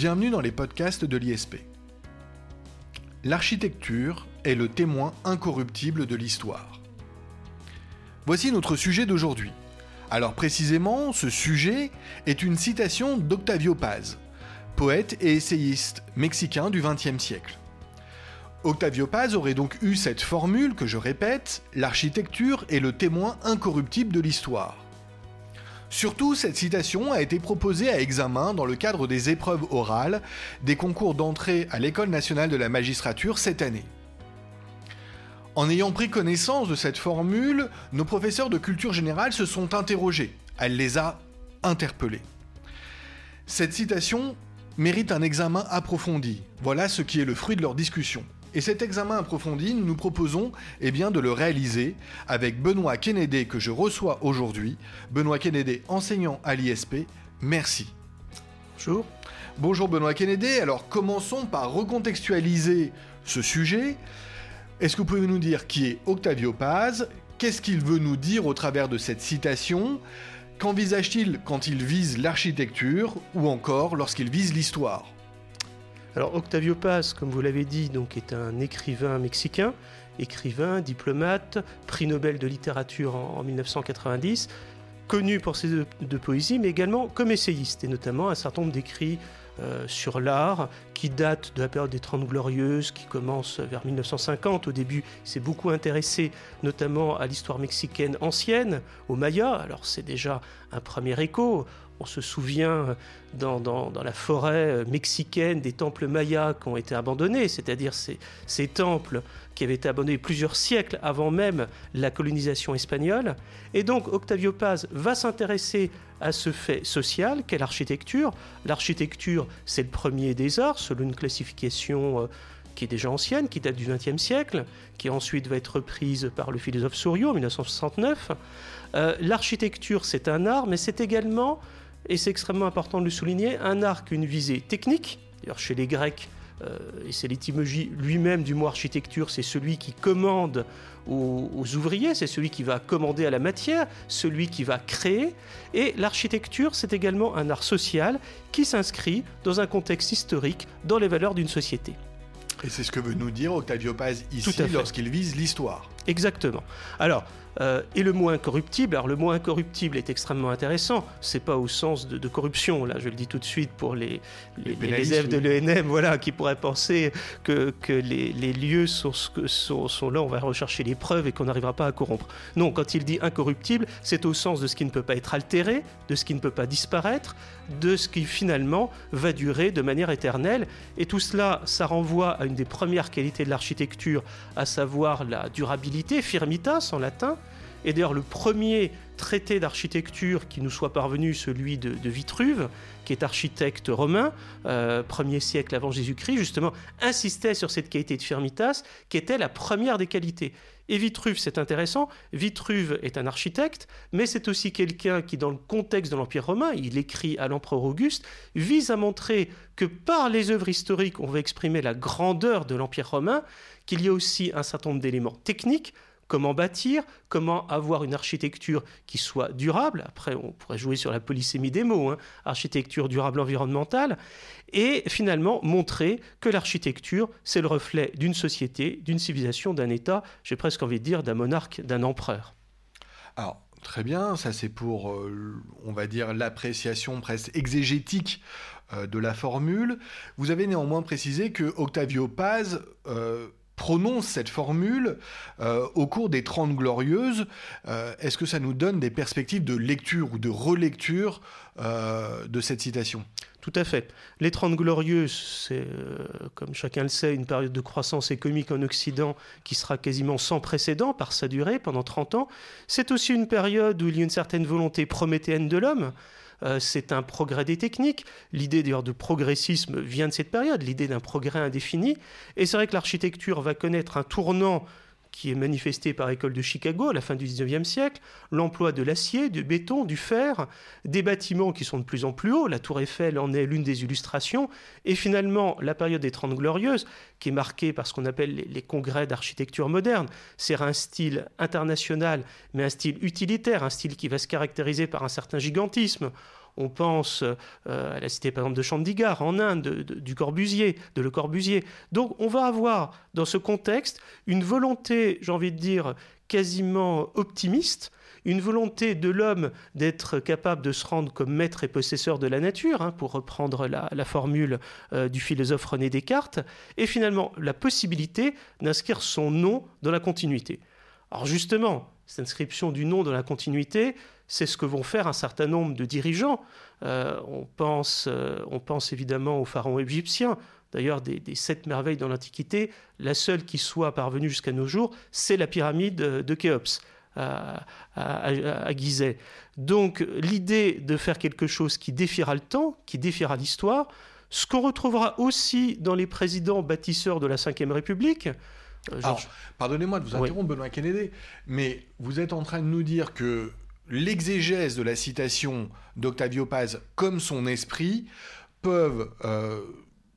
Bienvenue dans les podcasts de l'ISP. L'architecture est le témoin incorruptible de l'histoire. Voici notre sujet d'aujourd'hui. Alors précisément, ce sujet est une citation d'Octavio Paz, poète et essayiste mexicain du XXe siècle. Octavio Paz aurait donc eu cette formule que je répète, l'architecture est le témoin incorruptible de l'histoire. Surtout, cette citation a été proposée à examen dans le cadre des épreuves orales des concours d'entrée à l'École nationale de la magistrature cette année. En ayant pris connaissance de cette formule, nos professeurs de culture générale se sont interrogés. Elle les a interpellés. Cette citation mérite un examen approfondi. Voilà ce qui est le fruit de leur discussion. Et cet examen approfondi, nous nous proposons eh bien, de le réaliser avec Benoît Kennedy que je reçois aujourd'hui. Benoît Kennedy, enseignant à l'ISP, merci. Bonjour. Bonjour Benoît Kennedy. Alors commençons par recontextualiser ce sujet. Est-ce que vous pouvez nous dire qui est Octavio Paz? Qu'est-ce qu'il veut nous dire au travers de cette citation? Qu'envisage-t-il quand il vise l'architecture ou encore lorsqu'il vise l'histoire? Octavio Paz, comme vous l'avez dit, donc est un écrivain mexicain, écrivain, diplomate, prix Nobel de littérature en, 1990, connu pour ses deux, poésies, mais également comme essayiste, et notamment un certain nombre d'écrits euh, sur l'art qui datent de la période des Trente Glorieuses, qui commence vers 1950. Au début, il s'est beaucoup intéressé notamment à l'histoire mexicaine ancienne, aux Mayas. Alors c'est déjà un premier écho. On se souvient dans, la forêt mexicaine des temples mayas qui ont été abandonnés, c'est-à-dire ces, temples qui avaient été abandonnés plusieurs siècles avant même la colonisation espagnole. Et donc Octavio Paz va s'intéresser à ce fait social qu'est l'architecture. L'architecture, c'est le premier des arts, selon une classification... Euh, qui est déjà ancienne, qui date du XXe siècle, qui ensuite va être reprise par le philosophe Souriau en 1969. Euh, l'architecture, c'est un art, mais c'est également et c'est extrêmement important de le souligner, un arc, une visée technique. D'ailleurs, chez les Grecs, euh, et c'est l'étymologie lui-même du mot architecture, c'est celui qui commande aux, ouvriers, c'est celui qui va commander à la matière, celui qui va créer. Et l'architecture, c'est également un art social qui s'inscrit dans un contexte historique, dans les valeurs d'une société. Et c'est ce que veut nous dire Octavio Paz ici lorsqu'il vise l'histoire. Exactement. Alors, euh, et le mot incorruptible, alors le mot incorruptible est extrêmement intéressant, c'est pas au sens de, corruption, là je le dis tout de suite pour les, les, élèves de l'ENM voilà, qui pourraient penser que, que les, les, lieux sont, sont, sont, là, on va rechercher les preuves et qu'on n'arrivera pas à corrompre. Non, quand il dit incorruptible, c'est au sens de ce qui ne peut pas être altéré, de ce qui ne peut pas disparaître, de ce qui finalement va durer de manière éternelle. Et tout cela, ça renvoie à une des premières qualités de l'architecture, à savoir la durabilité, firmitas en latin, et d'ailleurs, le premier traité d'architecture qui nous soit parvenu, celui de, Vitruve, qui est architecte romain, euh, premier siècle avant Jésus-Christ, justement, insistait sur cette qualité de firmitas, qui était la première des qualités. Et Vitruve, c'est intéressant, Vitruve est un architecte, mais c'est aussi quelqu'un qui, dans le contexte de l'Empire romain, il écrit à l'empereur Auguste, vise à montrer que par les œuvres historiques, on va exprimer la grandeur de l'Empire romain, qu'il y a aussi un certain nombre d'éléments techniques, comment bâtir, comment avoir une architecture qui soit durable. Après, on pourrait jouer sur la polysémie des mots, hein. architecture durable environnementale, et finalement montrer que l'architecture, c'est le reflet d'une société, d'une civilisation, d'un État, j'ai presque envie de dire d'un monarque, d'un empereur. Alors, Très bien, ça c'est pour, euh, on va dire, l'appréciation presque exégétique euh, de la formule. Vous avez néanmoins précisé que Octavio Paz euh, prononce cette formule euh, au cours des Trente Glorieuses, euh, est-ce que ça nous donne des perspectives de lecture ou de relecture euh, de cette citation? Tout à fait. Les Trente Glorieuses, c'est, comme chacun le sait, une période de croissance économique en Occident qui sera quasiment sans précédent par sa durée, pendant 30 ans. C'est aussi une période où il y a une certaine volonté prométhéenne de l'homme. Euh, c'est un progrès des techniques. L'idée d'ailleurs de progressisme vient de cette période, l'idée d'un progrès indéfini. Et c'est vrai que l'architecture va connaître un tournant qui est manifesté par l'école de Chicago à la fin du 19e siècle, l'emploi de l'acier, du béton, du fer, des bâtiments qui sont de plus en plus hauts, la tour Eiffel en est l'une des illustrations, et finalement la période des Trente Glorieuses, qui est marquée par ce qu'on appelle les, congrès d'architecture moderne. C'est un style international, mais un style utilitaire, un style qui va se caractériser par un certain gigantisme. On pense à la cité par exemple de Chandigarh en Inde, du Corbusier, de Le Corbusier. Donc on va avoir dans ce contexte une volonté, j'ai envie de dire, quasiment optimiste une volonté de l'homme d'être capable de se rendre comme maître et possesseur de la nature, hein, pour reprendre la, formule euh, du philosophe René Descartes, et finalement la possibilité d'inscrire son nom dans la continuité. Alors justement, cette inscription du nom dans la continuité, c'est ce que vont faire un certain nombre de dirigeants. Euh, on, pense, euh, on pense évidemment aux pharaons égyptiens. D'ailleurs, des, sept merveilles dans l'Antiquité, la seule qui soit parvenue jusqu'à nos jours, c'est la pyramide de Khéops à, à, Gizeh. Donc l'idée de faire quelque chose qui défiera le temps, qui défiera l'histoire, ce qu'on retrouvera aussi dans les présidents bâtisseurs de la Ve République. Euh, pardonnez-moi de vous interrompre, Benoît Kennedy, mais vous êtes en train de nous dire que l'exégèse de la citation d'Octavio Paz comme son esprit peuvent euh,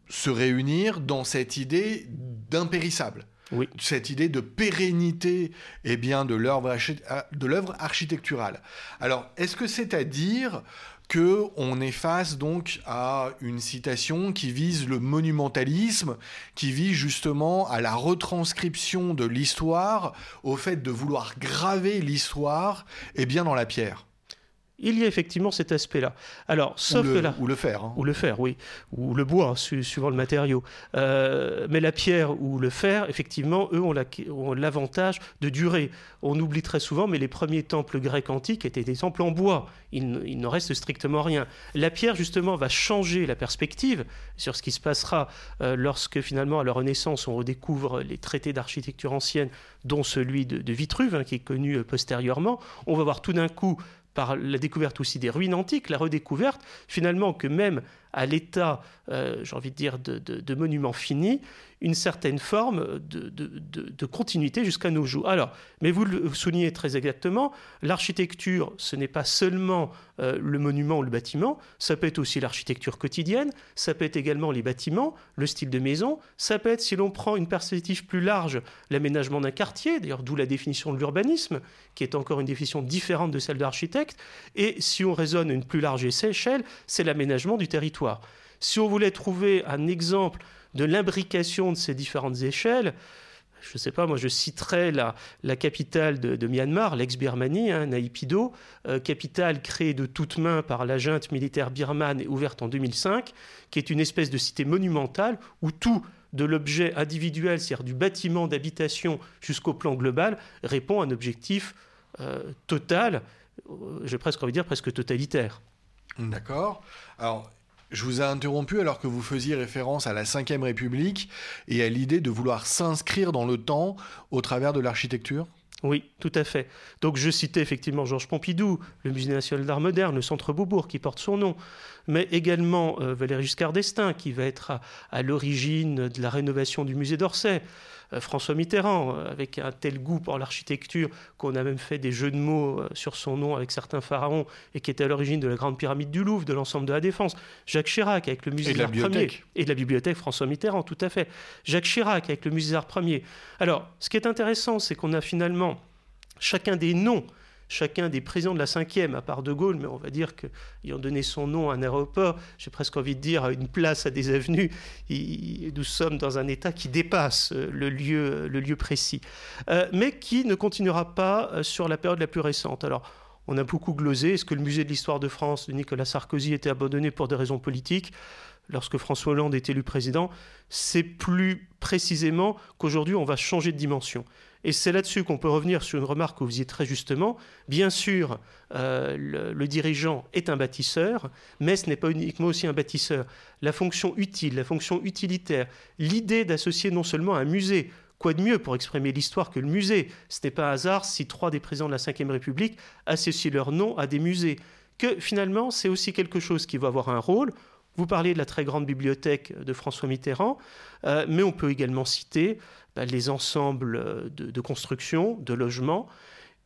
se réunir dans cette idée d'impérissable cette idée de pérennité eh bien, de l'œuvre architecturale. Alors, est-ce que c'est à dire qu'on est face donc à une citation qui vise le monumentalisme, qui vise justement à la retranscription de l'histoire, au fait de vouloir graver l'histoire eh bien dans la pierre? Il y a effectivement cet aspect-là. Alors, sauf ou que là, ou le fer, hein. ou le fer, oui, ou le bois, suivant le matériau. Euh, mais la pierre ou le fer, effectivement, eux ont l'avantage de durer. On oublie très souvent, mais les premiers temples grecs antiques étaient des temples en bois. Il, il n'en reste strictement rien. La pierre, justement, va changer la perspective sur ce qui se passera euh, lorsque finalement, à la Renaissance, on redécouvre les traités d'architecture ancienne, dont celui de, Vitruve, hein, qui est connu euh, postérieurement. On va voir tout d'un coup par la découverte aussi des ruines antiques, la redécouverte, finalement, que même à l'état, euh, j'ai envie de dire, de, de, monument fini, une certaine forme de, continuité jusqu'à nos jours. Alors, mais vous le soulignez très exactement, l'architecture, ce n'est pas seulement euh, le monument ou le bâtiment, ça peut être aussi l'architecture quotidienne, ça peut être également les bâtiments, le style de maison, ça peut être, si l'on prend une perspective plus large, l'aménagement d'un quartier, d'ailleurs d'où la définition de l'urbanisme, qui est encore une définition différente de celle de l'architecte, et si on raisonne une plus large échelle, c'est l'aménagement du territoire. Si on voulait trouver un exemple de l'imbrication de ces différentes échelles, je ne sais pas, moi je citerai la, capitale de, Myanmar, l'ex-Birmanie, hein, Naïpido, euh, capitale créée de toutes mains par la junte militaire birmane et ouverte en 2005, qui est une espèce de cité monumentale où tout, de l'objet individuel, c'est-à-dire du bâtiment d'habitation jusqu'au plan global, répond à un objectif euh, total, euh, j'ai presque envie de dire presque totalitaire. D'accord. Alors, je vous ai interrompu alors que vous faisiez référence à la Ve République et à l'idée de vouloir s'inscrire dans le temps au travers de l'architecture? Oui, tout à fait. Donc je citais effectivement Georges Pompidou, le Musée national d'art moderne, le Centre Beaubourg qui porte son nom, mais également euh, Valéry Giscard d'Estaing qui va être à l'origine de la rénovation du musée d'Orsay. Euh, François Mitterrand, euh, avec un tel goût pour l'architecture qu'on a même fait des jeux de mots euh, sur son nom avec certains pharaons et qui était à l'origine de la grande pyramide du Louvre, de l'ensemble de la Défense. Jacques Chirac avec le musée d'art premier et de la bibliothèque François Mitterrand, tout à fait. Jacques Chirac avec le musée d'art premier. Alors, ce qui est intéressant, c'est qu'on a finalement chacun des noms chacun des présidents de la cinquième, à part De Gaulle, mais on va dire qu'ayant donné son nom à un aéroport, j'ai presque envie de dire à une place, à des avenues, nous sommes dans un état qui dépasse euh, le lieu, précis, euh, mais qui ne continuera pas euh, sur la période la plus récente. Alors, on a beaucoup glosé. Est-ce que le musée de l'histoire de France de Nicolas Sarkozy était abandonné pour des raisons politiques? Lorsque François Hollande est élu président C'est plus précisément qu'aujourd'hui, on va changer de dimension. Et c'est là-dessus qu'on peut revenir sur une remarque que vous disiez très justement. Bien sûr, euh, le, dirigeant est un bâtisseur, mais ce n'est pas uniquement aussi un bâtisseur. La fonction utile, la fonction utilitaire, l'idée d'associer non seulement un musée, quoi de mieux pour exprimer l'histoire que le musée Ce n'est pas un hasard si trois des présidents de la Ve République associent leur nom à des musées. Que finalement, c'est aussi quelque chose qui va avoir un rôle. Vous parliez de la très grande bibliothèque de François Mitterrand, euh, mais on peut également citer bah, les ensembles euh, de, construction, de logement.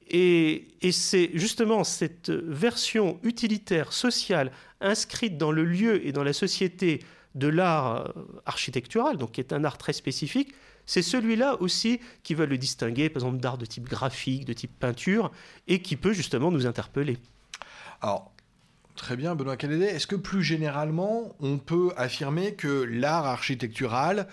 Et, c'est justement cette version utilitaire, sociale, inscrite dans le lieu et dans la société de l'art euh, architectural, donc qui est un art très spécifique, c'est celui-là aussi qui va le distinguer, par exemple, d'art de type graphique, de type peinture, et qui peut justement nous interpeller. Alors, Très bien, Benoît Calédet. Est-ce que plus généralement, on peut affirmer que l'art architectural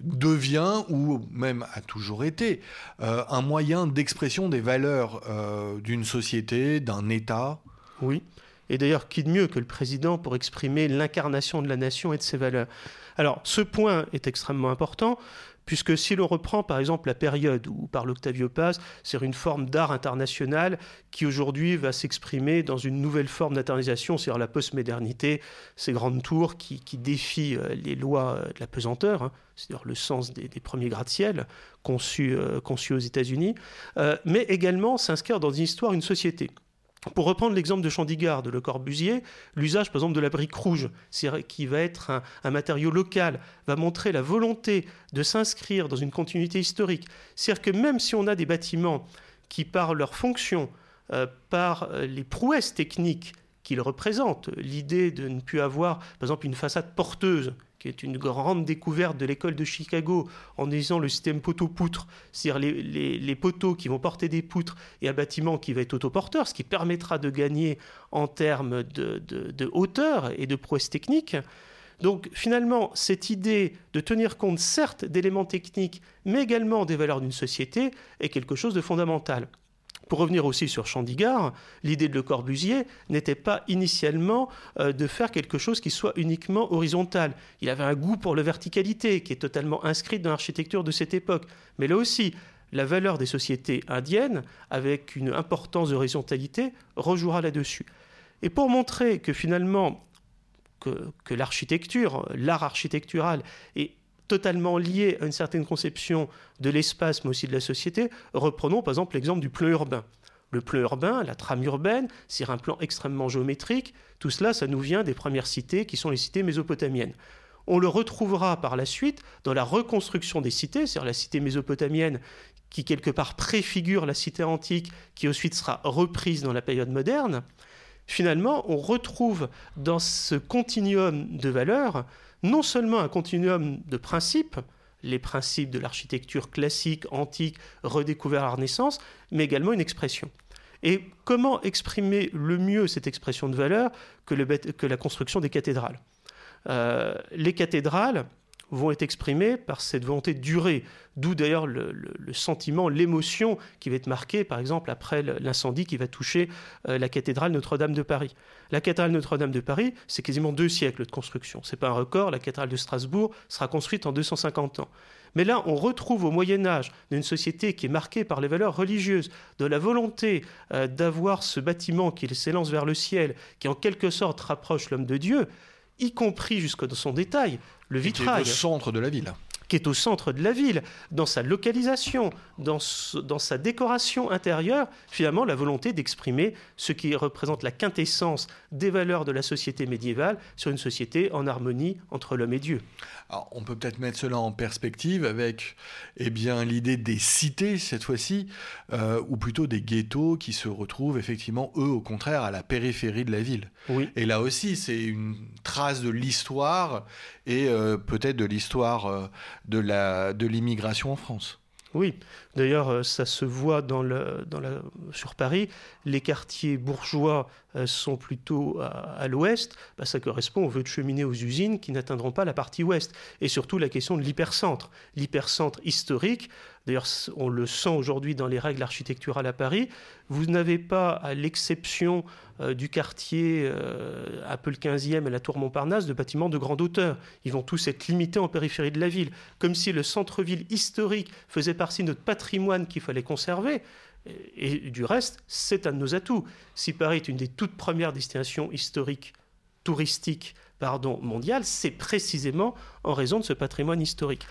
devient, ou même a toujours été, euh, un moyen d'expression des valeurs euh, d'une société, d'un État? Oui. Et d'ailleurs, qui de mieux que le président pour exprimer l'incarnation de la nation et de ses valeurs? Alors, ce point est extrêmement important puisque si l'on reprend par exemple la période où parle Octavio Paz, c'est une forme d'art international qui aujourd'hui va s'exprimer dans une nouvelle forme d'internisation, c'est-à-dire la postmodernité, ces grandes tours qui, défient euh, les lois de la pesanteur, hein, c'est-à-dire le sens des, premiers gratte-ciel conçus, euh, aux États-Unis, euh, mais également s'inscrire dans une histoire, une société. Pour reprendre l'exemple de Chandigarh, de Le Corbusier, l'usage par exemple de la brique rouge, qui va être un, matériau local, va montrer la volonté de s'inscrire dans une continuité historique. C'est-à-dire que même si on a des bâtiments qui, par leur fonction, euh, par euh, les prouesses techniques qu'ils représentent, l'idée de ne plus avoir par exemple une façade porteuse qui est une grande découverte de l'école de Chicago en disant le système poteau-poutre, c'est-à-dire les, poteaux qui vont porter des poutres et un bâtiment qui va être autoporteur, ce qui permettra de gagner en termes de, de hauteur et de prouesse technique. Donc finalement, cette idée de tenir compte certes d'éléments techniques, mais également des valeurs d'une société, est quelque chose de fondamental. Pour revenir aussi sur Chandigarh, l'idée de Le Corbusier n'était pas initialement euh, de faire quelque chose qui soit uniquement horizontal. Il avait un goût pour la verticalité qui est totalement inscrite dans l'architecture de cette époque. Mais là aussi, la valeur des sociétés indiennes, avec une importance d'horizontalité, rejouera là-dessus. Et pour montrer que finalement, que, que l'architecture, l'art architectural est totalement lié à une certaine conception de l'espace, mais aussi de la société. Reprenons par exemple l'exemple du plan urbain. Le plan urbain, la trame urbaine, c'est un plan extrêmement géométrique. Tout cela, ça nous vient des premières cités qui sont les cités mésopotamiennes. On le retrouvera par la suite dans la reconstruction des cités, c'est-à-dire la cité mésopotamienne qui quelque part préfigure la cité antique, qui ensuite sera reprise dans la période moderne. Finalement, on retrouve dans ce continuum de valeurs non seulement un continuum de principes, les principes de l'architecture classique, antique, redécouvert à la Renaissance, mais également une expression. Et comment exprimer le mieux cette expression de valeur que, la construction des cathédrales? Euh, Les cathédrales, vont être exprimés par cette volonté de durer. D'où d'ailleurs le, sentiment, l'émotion qui va être marquée, par exemple, après l'incendie qui va toucher euh, la cathédrale Notre-Dame de Paris. La cathédrale Notre-Dame de Paris, c'est quasiment deux siècles de construction. C'est pas un record. La cathédrale de Strasbourg sera construite en 250 ans. Mais là, on retrouve au Moyen Âge d'une société qui est marquée par les valeurs religieuses, de la volonté euh, d'avoir ce bâtiment qui s'élance vers le ciel, qui en quelque sorte rapproche l'homme de Dieu, y compris jusque dans son détail, le vitrail. Qui est au centre de la ville. Qui est au centre de la ville, dans sa localisation, dans, dans sa décoration intérieure, finalement la volonté d'exprimer ce qui représente la quintessence des valeurs de la société médiévale sur une société en harmonie entre l'homme et Dieu on peut peut-être mettre cela en perspective avec eh bien, l'idée des cités, cette fois-ci, euh, ou plutôt des ghettos qui se retrouvent effectivement, eux, au contraire, à la périphérie de la ville. Et là aussi, c'est une trace de l'histoire et euh, peut-être de l'histoire euh, de l'immigration en France. Oui, d'ailleurs, euh, ça se voit sur Paris. Les quartiers bourgeois euh, sont plutôt à, l'ouest. Bah, ça correspond aux vœux de cheminée aux usines qui n'atteindront pas la partie ouest. Et surtout la question de l'hypercentre. L'hypercentre historique, D'ailleurs, on le sent aujourd'hui dans les règles architecturales à Paris. Vous n'avez pas, à l'exception euh, du quartier euh, un peu le 15e et la tour Montparnasse, de bâtiments de grande hauteur. Ils vont tous être limités en périphérie de la ville, comme si le centre-ville historique faisait partie de notre patrimoine qu'il fallait conserver. Et, du reste, c'est un de nos atouts. Si Paris est une des toutes premières destinations historiques, touristiques, pardon, mondiales, c'est précisément en raison de ce patrimoine historique.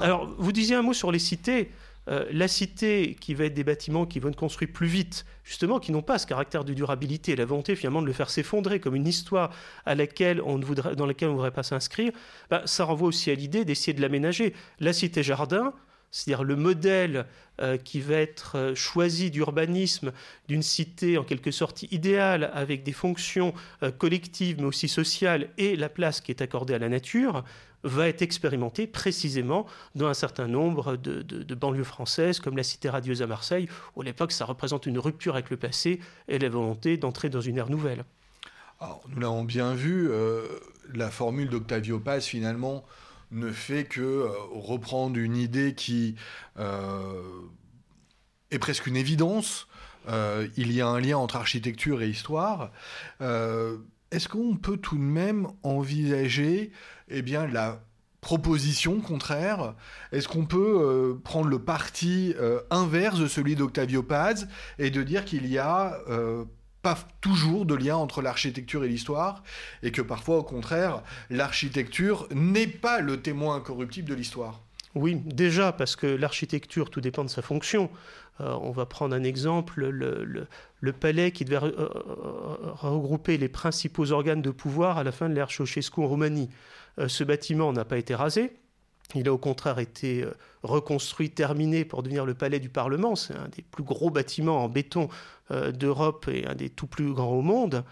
Alors, vous disiez un mot sur les cités. Euh, la cité qui va être des bâtiments qui vont être construits plus vite, justement, qui n'ont pas ce caractère de durabilité, la volonté finalement de le faire s'effondrer comme une histoire à laquelle on voudrait, dans laquelle on ne voudrait pas s'inscrire, bah, ça renvoie aussi à l'idée d'essayer de l'aménager. La cité jardin, c'est-à-dire le modèle euh, qui va être euh, choisi d'urbanisme d'une cité en quelque sorte idéale avec des fonctions collectives mais aussi sociales et la place qui est accordée à la nature, va être expérimenté précisément dans un certain nombre de, banlieues françaises, comme la Cité radieuse à Marseille, où à l'époque ça représente une rupture avec le passé et la volonté d'entrer dans une ère nouvelle. nous l'avons bien vu, euh, la formule d'Octavio Paz, finalement, ne fait que euh, reprendre une idée qui euh, est presque une évidence. il y a un lien entre architecture et histoire. Est-ce qu'on peut tout de même envisager eh bien, la proposition contraire? Est-ce qu'on peut prendre le parti inverse de celui d'Octavio Paz et de dire qu'il y a pas toujours de lien entre l'architecture et l'histoire, et que parfois, au contraire, l'architecture n'est pas le témoin incorruptible de l'histoire. Oui, déjà, parce que l'architecture, tout dépend de sa fonction. Euh, on va prendre un exemple, le, palais qui devait euh, regrouper les principaux organes de pouvoir à la fin de l'ère Ceausescu en Roumanie. Euh, ce bâtiment n'a pas été rasé, il a au contraire été euh, reconstruit, terminé pour devenir le palais du Parlement. C'est un des plus gros bâtiments en béton euh, d'Europe et un des tout plus grands au monde.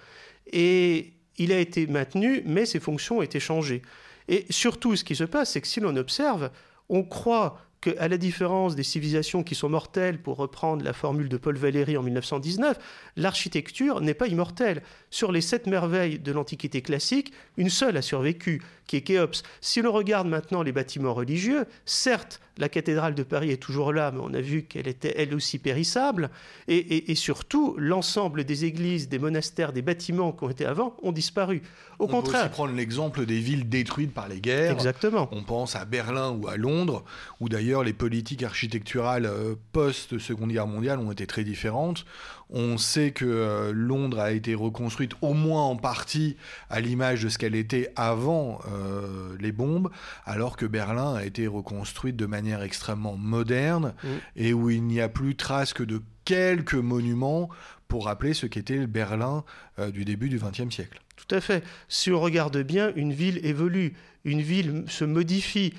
Et il a été maintenu, mais ses fonctions ont été changées. Et surtout, ce qui se passe, c'est que si l'on observe, on croit qu'à la différence des civilisations qui sont mortelles, pour reprendre la formule de Paul Valéry en 1919, l'architecture n'est pas immortelle. Sur les sept merveilles de l'Antiquité classique, une seule a survécu, qui est Khéops. Si l'on regarde maintenant les bâtiments religieux, certes, la cathédrale de Paris est toujours là, mais on a vu qu'elle était elle aussi périssable. Et, surtout, l'ensemble des églises, des monastères, des bâtiments qui ont été avant ont disparu. Au on contraire. Peut aussi prendre l'exemple des villes détruites par les guerres. Exactement. On pense à Berlin ou à Londres, où d'ailleurs les politiques architecturales euh, post-Seconde Guerre mondiale ont été très différentes. On sait que euh, Londres a été reconstruite au moins en partie à l'image de ce qu'elle était avant euh, les bombes, alors que Berlin a été reconstruite de manière extrêmement moderne mm. et où il n'y a plus trace que de quelques monuments pour rappeler ce qu'était le Berlin euh, du début du XXe siècle. Tout à fait. Si on regarde bien, une ville évolue, une ville se modifie.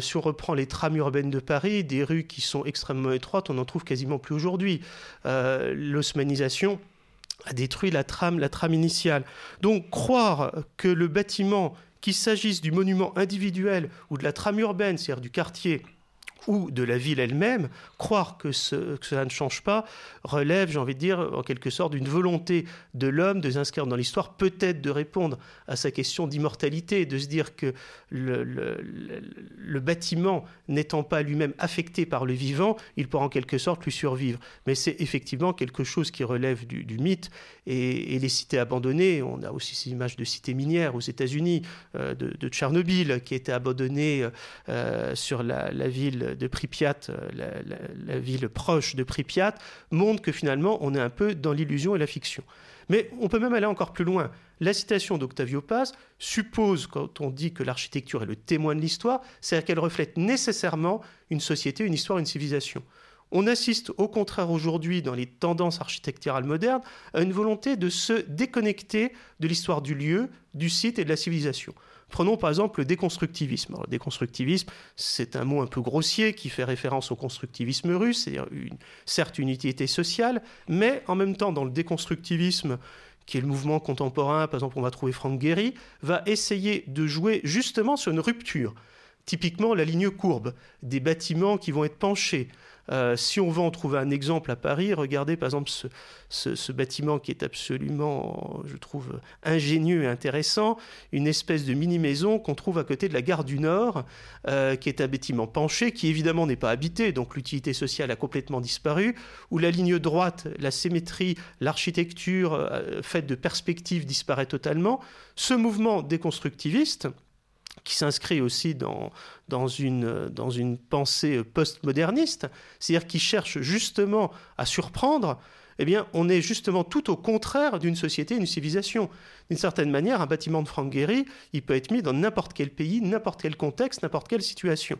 si on reprend les trames urbaines de Paris, des rues qui sont extrêmement étroites, on n'en trouve quasiment plus aujourd'hui. L'osmanisation a détruit la trame, la trame initiale. Donc croire que le bâtiment, qu'il s'agisse du monument individuel ou de la trame urbaine, c'est-à-dire du quartier, ou de la ville elle-même, croire que, cela ne change pas relève, j'ai envie de dire, en quelque sorte, d'une volonté de l'homme de s'inscrire dans l'histoire, peut-être de répondre à sa question d'immortalité, de se dire que le, bâtiment n'étant pas lui-même affecté par le vivant, il pourra en quelque sorte lui survivre. Mais c'est effectivement quelque chose qui relève du, mythe. Et, les cités abandonnées, on a aussi ces images de cités minières aux États-Unis, euh, de, Tchernobyl, qui étaient abandonnées euh, sur la ville de Pripyat, euh, la, ville proche de Pripyat, montre que finalement on est un peu dans l'illusion et la fiction. Mais on peut même aller encore plus loin. La citation d'Octavio Paz suppose, quand on dit que l'architecture est le témoin de l'histoire, c'est-à-dire qu'elle reflète nécessairement une société, une histoire, une civilisation. On assiste au contraire aujourd'hui, dans les tendances architecturales modernes, à une volonté de se déconnecter de l'histoire du lieu, du site et de la civilisation. Prenons par exemple le déconstructivisme. le déconstructivisme, c'est un mot un peu grossier qui fait référence au constructivisme russe, c'est-à-dire une, certes une utilité sociale, mais en même temps dans le déconstructivisme qui est le mouvement contemporain, par exemple on va trouver Frank Gehry, va essayer de jouer justement sur une rupture. Typiquement la ligne courbe, des bâtiments qui vont être penchés, euh, si on veut en trouver un exemple à Paris, regardez par exemple ce, bâtiment qui est absolument, je trouve, ingénieux et intéressant, une espèce de mini-maison qu'on trouve à côté de la gare du Nord, euh, qui est un bâtiment penché, qui évidemment n'est pas habité, donc l'utilité sociale a complètement disparu, où la ligne droite, la symétrie, l'architecture euh, faite de perspectives disparaît totalement. Ce mouvement déconstructiviste, qui s'inscrit aussi dans, dans, une, dans une pensée postmoderniste, c'est-à-dire qui cherche justement à surprendre, eh bien, on est justement tout au contraire d'une société, d'une civilisation. D'une certaine manière, un bâtiment de Frank Gehry, il peut être mis dans n'importe quel pays, n'importe quel contexte, n'importe quelle situation.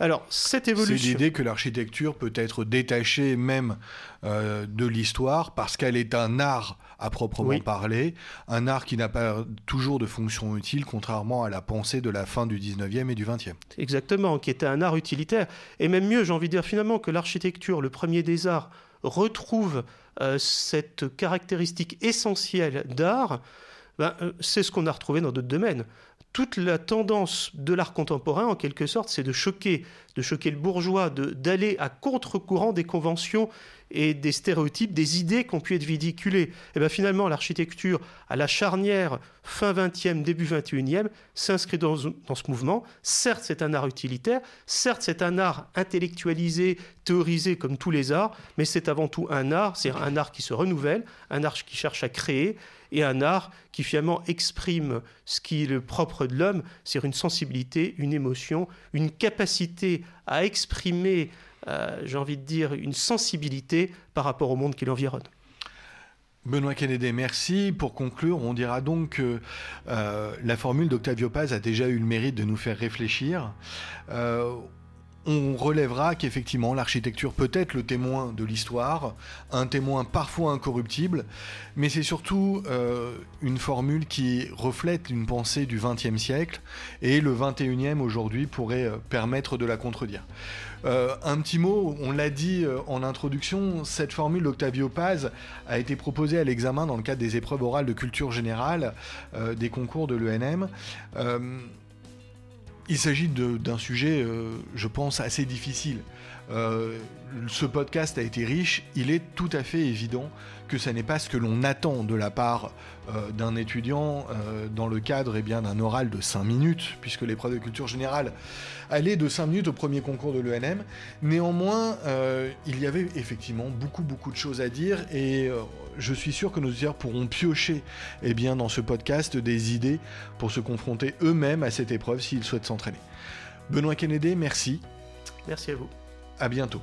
Alors, cette évolution. C'est l'idée que l'architecture peut être détachée même euh, de l'histoire parce qu'elle est un art à proprement parler, un art qui n'a pas toujours de fonction utile, contrairement à la pensée de la fin du 19e et du 20e. Exactement, qui était un art utilitaire. Et même mieux, j'ai envie de dire finalement que l'architecture, le premier des arts, retrouve euh, cette caractéristique essentielle d'art. Ben, euh, c'est ce qu'on a retrouvé dans d'autres domaines. Toute la tendance de l'art contemporain, en quelque sorte, c'est de choquer, de choquer le bourgeois, d'aller à contre-courant des conventions et des stéréotypes, des idées qui ont pu être véhiculées. Eh bien finalement, l'architecture, à la charnière fin 20e, début 21e, s'inscrit dans, dans, ce mouvement. Certes, c'est un art utilitaire, certes, c'est un art intellectualisé, théorisé comme tous les arts, mais c'est avant tout un art, c'est un art qui se renouvelle, un art qui cherche à créer, et un art qui finalement exprime ce qui est le propre de l'homme, c'est une sensibilité, une émotion, une capacité à exprimer, euh, j'ai envie de dire, une sensibilité par rapport au monde qui l'environne. Benoît Kennedy, merci. Pour conclure, on dira donc que euh, la formule d'Octavio Paz a déjà eu le mérite de nous faire réfléchir. Euh, on relèvera qu'effectivement l'architecture peut être le témoin de l'histoire, un témoin parfois incorruptible, mais c'est surtout une formule qui reflète une pensée du XXe siècle et le XXIe aujourd'hui pourrait permettre de la contredire. Euh, un petit mot, on l'a dit en introduction, cette formule d'Octavio Paz a été proposée à l'examen dans le cadre des épreuves orales de culture générale des concours de l'ENM. Il s'agit d'un sujet, euh, je pense, assez difficile. Euh, ce podcast a été riche, il est tout à fait évident que ce n'est pas ce que l'on attend de la part euh, d'un étudiant dans le cadre eh d'un oral de 5 minutes, puisque l'épreuve de culture générale allait de 5 minutes au premier concours de l'ENM. Néanmoins, il y avait effectivement beaucoup beaucoup de choses à dire et je suis sûr que nos auditeurs pourront piocher eh bien, dans ce podcast des idées pour se confronter eux-mêmes à cette épreuve s'ils souhaitent s'entraîner. Benoît Kennedy, merci. Merci à vous. À bientôt.